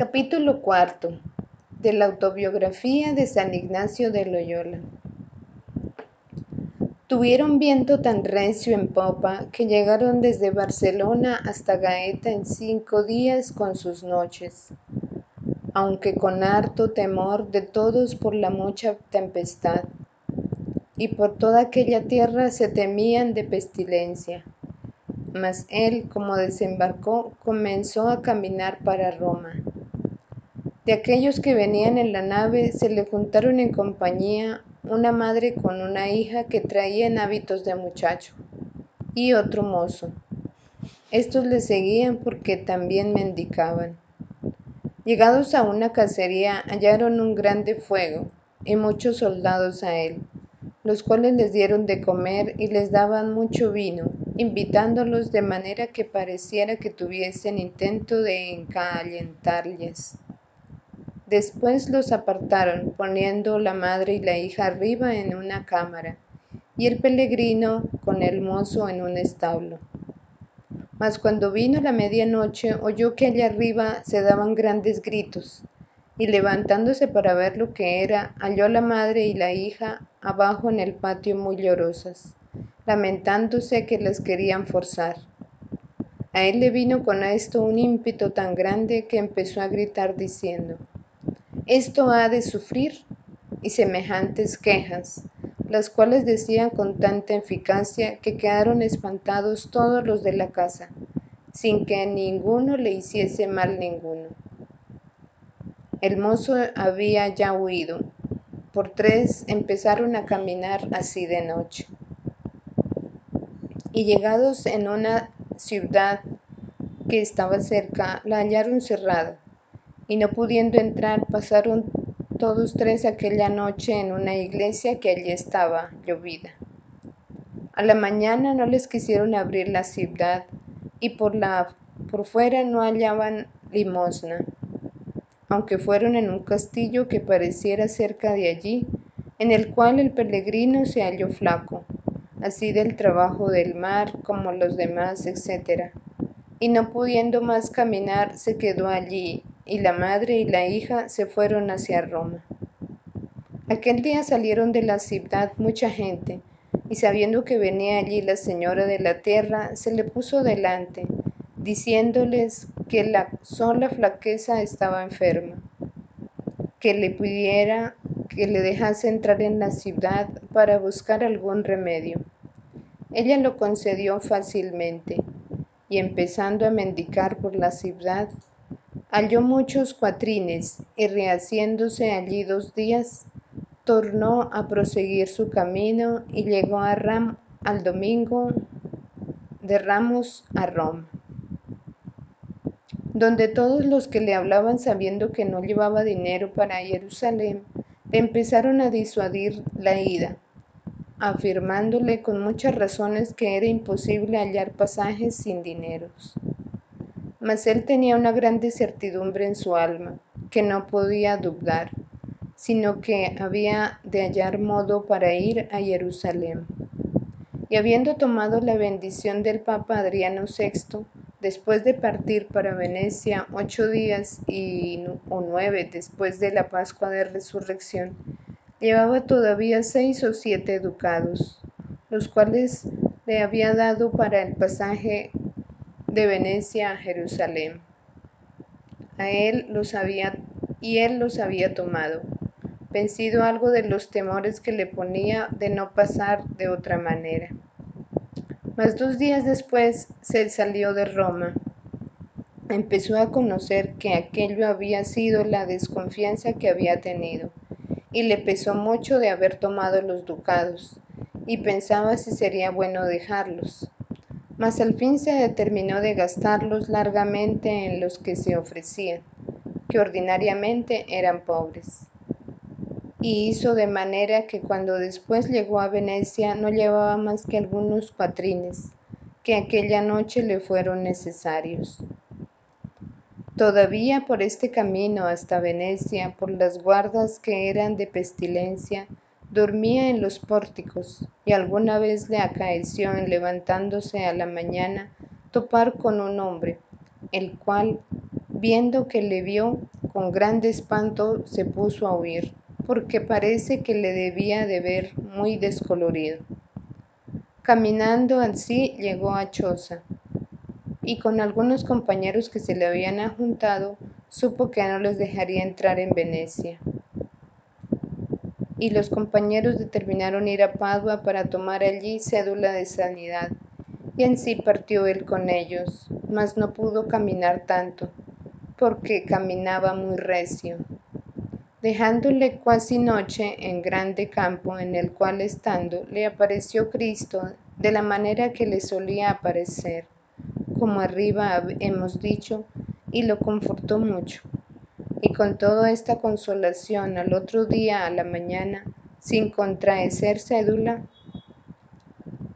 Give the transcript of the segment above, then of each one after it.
Capítulo cuarto de la autobiografía de San Ignacio de Loyola. Tuvieron viento tan recio en popa que llegaron desde Barcelona hasta Gaeta en cinco días con sus noches, aunque con harto temor de todos por la mucha tempestad, y por toda aquella tierra se temían de pestilencia. Mas él, como desembarcó, comenzó a caminar para Roma de aquellos que venían en la nave se le juntaron en compañía una madre con una hija que traían hábitos de muchacho y otro mozo. Estos le seguían porque también mendicaban. Llegados a una cacería hallaron un grande fuego y muchos soldados a él, los cuales les dieron de comer y les daban mucho vino, invitándolos de manera que pareciera que tuviesen intento de encalentarles. Después los apartaron, poniendo la madre y la hija arriba en una cámara, y el peregrino con el mozo en un establo. Mas cuando vino la medianoche oyó que allá arriba se daban grandes gritos, y levantándose para ver lo que era, halló a la madre y la hija abajo en el patio muy llorosas, lamentándose que las querían forzar. A él le vino con esto un ímpeto tan grande que empezó a gritar diciendo, esto ha de sufrir y semejantes quejas, las cuales decían con tanta eficacia que quedaron espantados todos los de la casa, sin que ninguno le hiciese mal ninguno. El mozo había ya huido. Por tres empezaron a caminar así de noche. Y llegados en una ciudad que estaba cerca, la hallaron cerrada y no pudiendo entrar pasaron todos tres aquella noche en una iglesia que allí estaba llovida. A la mañana no les quisieron abrir la ciudad y por, la, por fuera no hallaban limosna, aunque fueron en un castillo que pareciera cerca de allí, en el cual el peregrino se halló flaco, así del trabajo del mar como los demás, etc. Y no pudiendo más caminar, se quedó allí y la madre y la hija se fueron hacia Roma. Aquel día salieron de la ciudad mucha gente, y sabiendo que venía allí la señora de la tierra, se le puso delante, diciéndoles que la sola flaqueza estaba enferma, que le pidiera que le dejase entrar en la ciudad para buscar algún remedio. Ella lo concedió fácilmente, y empezando a mendicar por la ciudad, halló muchos cuatrines y rehaciéndose allí dos días, tornó a proseguir su camino y llegó a Ram al domingo de Ramos a Roma, donde todos los que le hablaban sabiendo que no llevaba dinero para Jerusalén, empezaron a disuadir la ida, afirmándole con muchas razones que era imposible hallar pasajes sin dineros. Mas él tenía una grande certidumbre en su alma, que no podía dudar, sino que había de hallar modo para ir a Jerusalén. Y habiendo tomado la bendición del Papa Adriano VI, después de partir para Venecia ocho días y, o nueve después de la Pascua de Resurrección, llevaba todavía seis o siete ducados, los cuales le había dado para el pasaje de Venecia a Jerusalén. A él los había y él los había tomado, vencido algo de los temores que le ponía de no pasar de otra manera. Mas dos días después se salió de Roma. Empezó a conocer que aquello había sido la desconfianza que había tenido, y le pesó mucho de haber tomado los ducados, y pensaba si sería bueno dejarlos mas al fin se determinó de gastarlos largamente en los que se ofrecían, que ordinariamente eran pobres. Y hizo de manera que cuando después llegó a Venecia no llevaba más que algunos patrines, que aquella noche le fueron necesarios. Todavía por este camino hasta Venecia, por las guardas que eran de pestilencia, dormía en los pórticos y alguna vez le acaeció en levantándose a la mañana topar con un hombre, el cual, viendo que le vio con grande espanto se puso a huir, porque parece que le debía de ver muy descolorido. Caminando así llegó a Choza, y con algunos compañeros que se le habían juntado, supo que no les dejaría entrar en Venecia. Y los compañeros determinaron ir a Padua para tomar allí cédula de sanidad, y en sí partió él con ellos, mas no pudo caminar tanto, porque caminaba muy recio. Dejándole cuasi noche en grande campo en el cual estando le apareció Cristo de la manera que le solía aparecer, como arriba hemos dicho, y lo confortó mucho. Y con toda esta consolación al otro día a la mañana, sin contraecer cédula,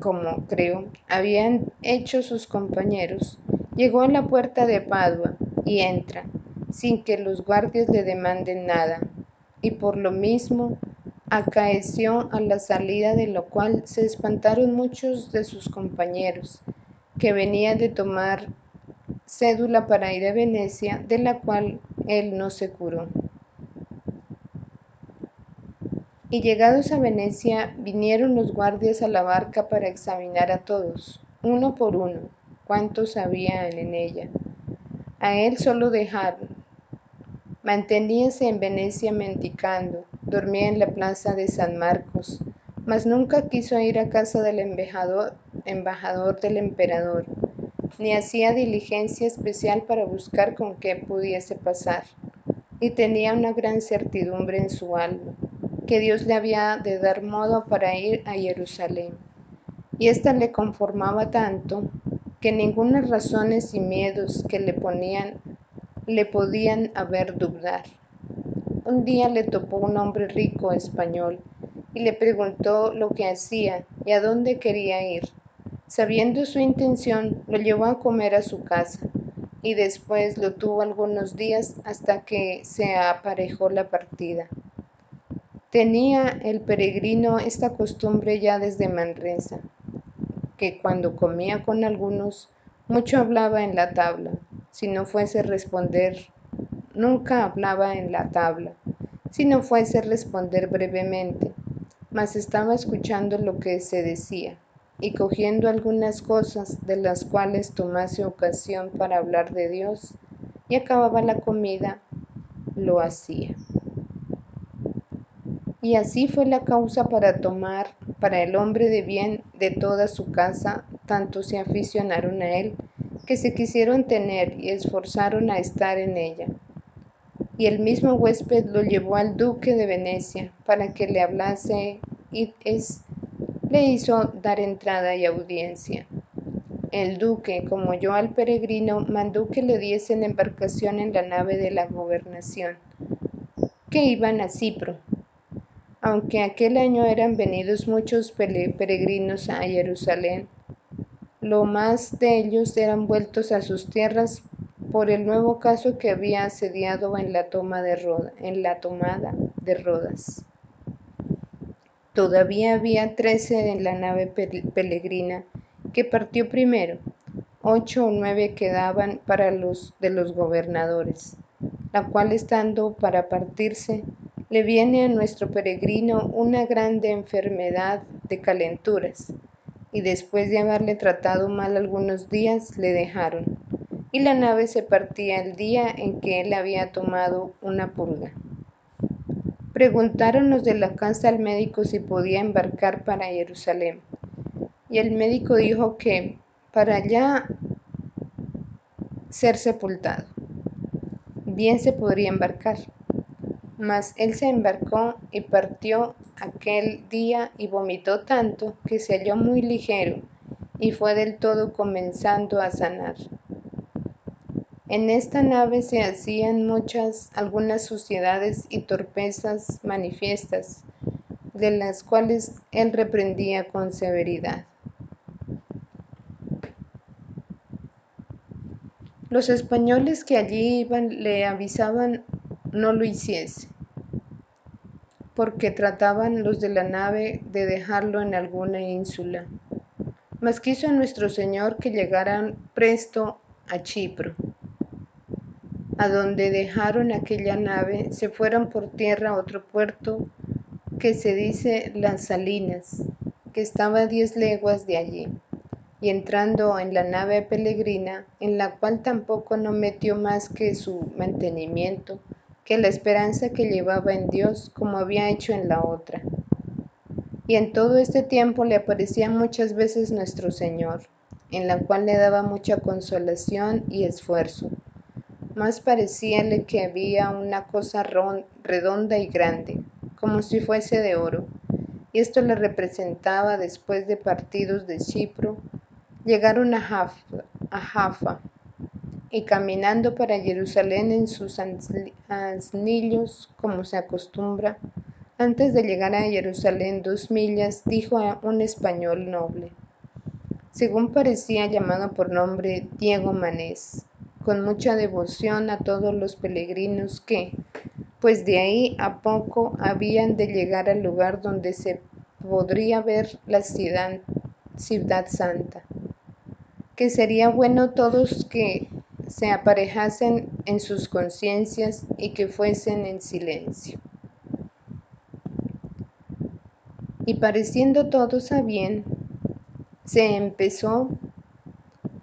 como creo habían hecho sus compañeros, llegó a la puerta de Padua y entra, sin que los guardias le demanden nada, y por lo mismo acaeció a la salida de lo cual se espantaron muchos de sus compañeros, que venían de tomar cédula para ir a Venecia, de la cual él no se curó. Y llegados a Venecia, vinieron los guardias a la barca para examinar a todos, uno por uno, cuántos había en ella. A él solo dejaron, Manteníase en Venecia mendicando, dormía en la plaza de San Marcos, mas nunca quiso ir a casa del embajador, embajador del emperador, ni hacía diligencia especial para buscar con qué pudiese pasar, y tenía una gran certidumbre en su alma, que Dios le había de dar modo para ir a Jerusalén. Y ésta le conformaba tanto que ningunas razones y miedos que le ponían le podían haber dudar. Un día le topó un hombre rico español y le preguntó lo que hacía y a dónde quería ir. Sabiendo su intención, lo llevó a comer a su casa y después lo tuvo algunos días hasta que se aparejó la partida. Tenía el peregrino esta costumbre ya desde Manresa, que cuando comía con algunos, mucho hablaba en la tabla, si no fuese responder, nunca hablaba en la tabla, si no fuese responder brevemente, mas estaba escuchando lo que se decía y cogiendo algunas cosas de las cuales tomase ocasión para hablar de Dios, y acababa la comida, lo hacía. Y así fue la causa para tomar para el hombre de bien de toda su casa, tanto se aficionaron a él que se quisieron tener y esforzaron a estar en ella. Y el mismo huésped lo llevó al duque de Venecia para que le hablase y es, le hizo dar entrada y audiencia. El duque, como yo al peregrino, mandó que le diesen embarcación en la nave de la gobernación, que iban a Cipro, aunque aquel año eran venidos muchos peregrinos a Jerusalén lo más de ellos eran vueltos a sus tierras por el nuevo caso que había asediado en la, toma de en la tomada de Rodas. Todavía había trece en la nave peregrina que partió primero, ocho o nueve quedaban para los de los gobernadores, la cual estando para partirse, le viene a nuestro peregrino una grande enfermedad de calenturas, y después de haberle tratado mal algunos días le dejaron, y la nave se partía el día en que él había tomado una purga. Preguntaron los de la casa al médico si podía embarcar para Jerusalén, y el médico dijo que para allá ser sepultado. Bien se podría embarcar. Mas él se embarcó y partió aquel día y vomitó tanto que se halló muy ligero y fue del todo comenzando a sanar. En esta nave se hacían muchas, algunas suciedades y torpezas manifiestas, de las cuales él reprendía con severidad. Los españoles que allí iban le avisaban no lo hiciese, porque trataban los de la nave de dejarlo en alguna ínsula. Mas quiso nuestro Señor que llegaran presto a Chipro. A donde dejaron aquella nave, se fueron por tierra a otro puerto que se dice Las Salinas, que estaba a diez leguas de allí, y entrando en la nave peregrina, en la cual tampoco no metió más que su mantenimiento, que la esperanza que llevaba en Dios como había hecho en la otra. Y en todo este tiempo le aparecía muchas veces nuestro Señor, en la cual le daba mucha consolación y esfuerzo. Más parecíale que había una cosa redonda y grande, como si fuese de oro, y esto le representaba después de partidos de Chipro, llegaron a Jaffa, a y caminando para Jerusalén en sus asnillos, como se acostumbra, antes de llegar a Jerusalén dos millas, dijo a un español noble, según parecía llamado por nombre Diego Manés, con mucha devoción a todos los peregrinos que, pues de ahí a poco habían de llegar al lugar donde se podría ver la ciudad, ciudad santa, que sería bueno todos que se aparejasen en sus conciencias y que fuesen en silencio. Y pareciendo todos a bien, se empezó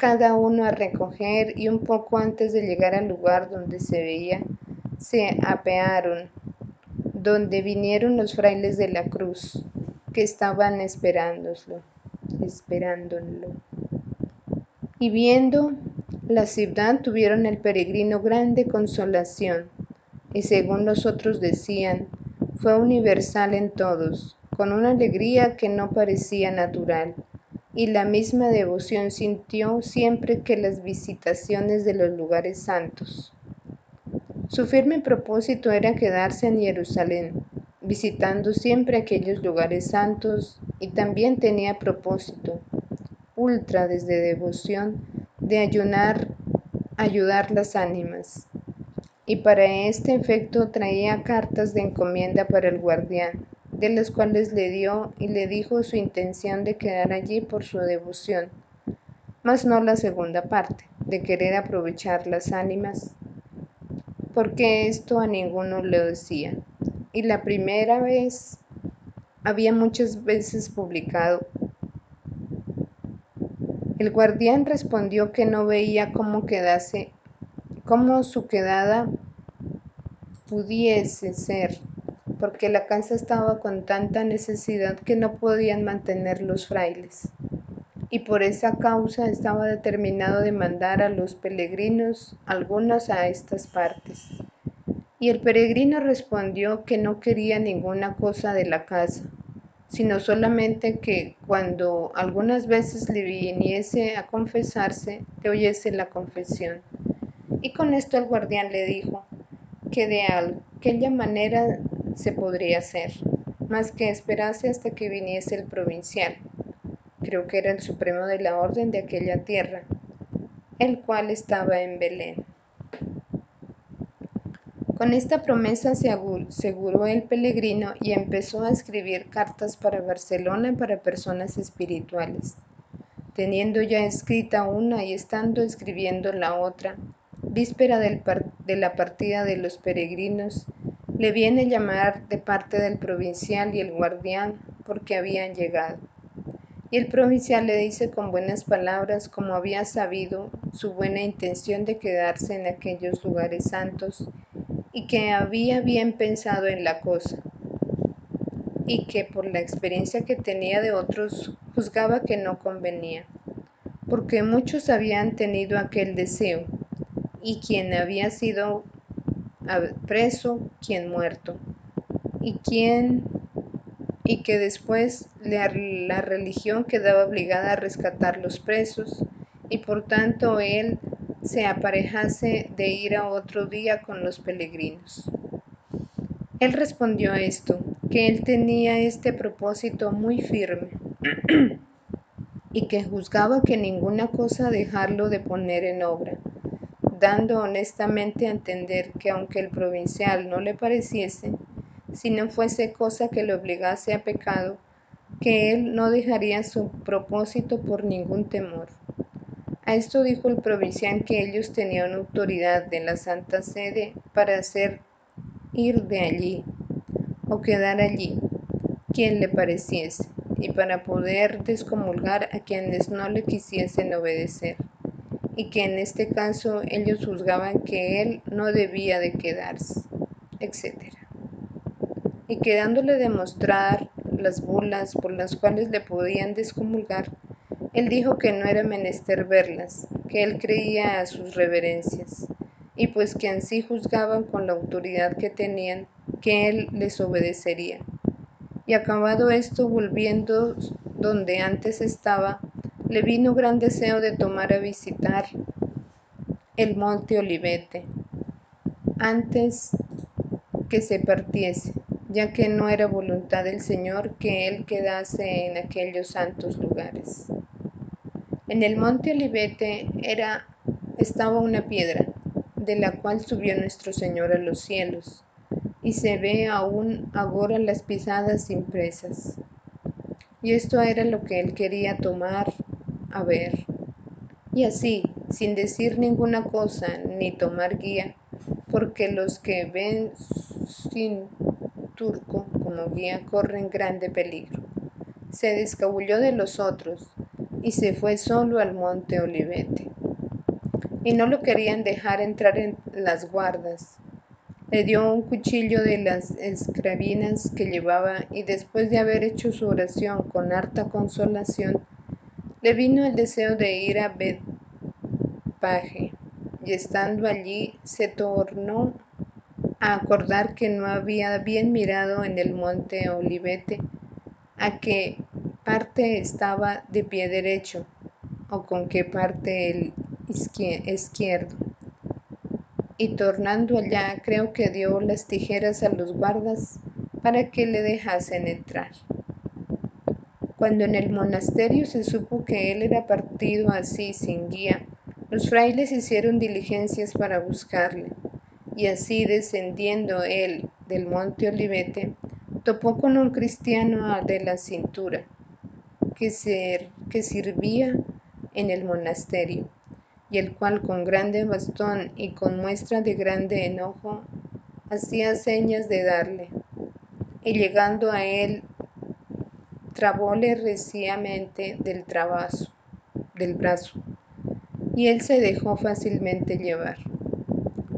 cada uno a recoger y un poco antes de llegar al lugar donde se veía, se apearon, donde vinieron los frailes de la cruz, que estaban esperándolo, esperándolo. Y viendo la ciudad tuvieron el peregrino grande consolación, y según los otros decían, fue universal en todos, con una alegría que no parecía natural, y la misma devoción sintió siempre que las visitaciones de los lugares santos. Su firme propósito era quedarse en Jerusalén, visitando siempre aquellos lugares santos, y también tenía propósito, ultra desde devoción, de ayunar, ayudar las ánimas. Y para este efecto traía cartas de encomienda para el guardián, de las cuales le dio y le dijo su intención de quedar allí por su devoción, mas no la segunda parte, de querer aprovechar las ánimas, porque esto a ninguno le decía. Y la primera vez había muchas veces publicado. El guardián respondió que no veía cómo quedase, cómo su quedada pudiese ser porque la casa estaba con tanta necesidad que no podían mantener los frailes. Y por esa causa estaba determinado de mandar a los peregrinos algunos a estas partes. Y el peregrino respondió que no quería ninguna cosa de la casa, sino solamente que cuando algunas veces le viniese a confesarse, le oyese la confesión. Y con esto el guardián le dijo que de aquella manera se podría hacer, más que esperase hasta que viniese el provincial, creo que era el supremo de la orden de aquella tierra, el cual estaba en Belén. Con esta promesa se aseguró el peregrino y empezó a escribir cartas para Barcelona para personas espirituales. Teniendo ya escrita una y estando escribiendo la otra, víspera de la partida de los peregrinos, le viene llamar de parte del provincial y el guardián porque habían llegado. Y el provincial le dice con buenas palabras como había sabido su buena intención de quedarse en aquellos lugares santos y que había bien pensado en la cosa y que por la experiencia que tenía de otros juzgaba que no convenía, porque muchos habían tenido aquel deseo y quien había sido preso, quien muerto, y quien y que después la, la religión quedaba obligada a rescatar los presos, y por tanto él se aparejase de ir a otro día con los peregrinos. Él respondió esto, que él tenía este propósito muy firme y que juzgaba que ninguna cosa dejarlo de poner en obra, dando honestamente a entender que aunque el provincial no le pareciese, si no fuese cosa que le obligase a pecado, que él no dejaría su propósito por ningún temor, A esto dijo el provincial que ellos tenían autoridad de la Santa Sede para hacer ir de allí o quedar allí quien le pareciese y para poder descomulgar a quienes no le quisiesen obedecer y que en este caso ellos juzgaban que él no debía de quedarse, etc. Y quedándole demostrar las bulas por las cuales le podían descomulgar, él dijo que no era menester verlas, que él creía a sus reverencias, y pues que así juzgaban con la autoridad que tenían, que él les obedecería. Y acabado esto, volviendo donde antes estaba, le vino gran deseo de tomar a visitar el monte Olivete antes que se partiese, ya que no era voluntad del Señor que él quedase en aquellos santos lugares. En el monte Olivete era, estaba una piedra, de la cual subió nuestro Señor a los cielos, y se ve aún ahora las pisadas impresas. Y esto era lo que él quería tomar a ver. Y así, sin decir ninguna cosa ni tomar guía, porque los que ven sin turco como guía corren grande peligro. Se descabulló de los otros y se fue solo al monte Olivete. Y no lo querían dejar entrar en las guardas. Le dio un cuchillo de las escravinas que llevaba y después de haber hecho su oración con harta consolación, le vino el deseo de ir a Betpaje, y estando allí se tornó a acordar que no había bien mirado en el monte Olivete a qué parte estaba de pie derecho o con qué parte el izquierdo. Y tornando allá, creo que dio las tijeras a los guardas para que le dejasen entrar. Cuando en el monasterio se supo que él era partido así sin guía, los frailes hicieron diligencias para buscarle, y así descendiendo él del monte Olivete, topó con un cristiano de la cintura, que, ser, que sirvía en el monasterio, y el cual con grande bastón y con muestra de grande enojo hacía señas de darle, y llegando a él trabóle reciamente del trabazo, del brazo, y él se dejó fácilmente llevar.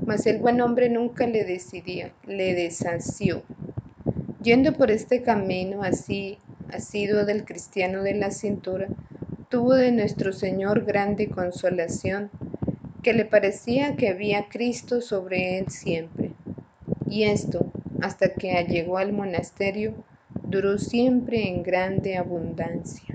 Mas el buen hombre nunca le decidía, le desació. Yendo por este camino así, asido del cristiano de la cintura, tuvo de nuestro Señor grande consolación, que le parecía que había Cristo sobre él siempre. Y esto, hasta que llegó al monasterio, duró siempre en grande abundancia.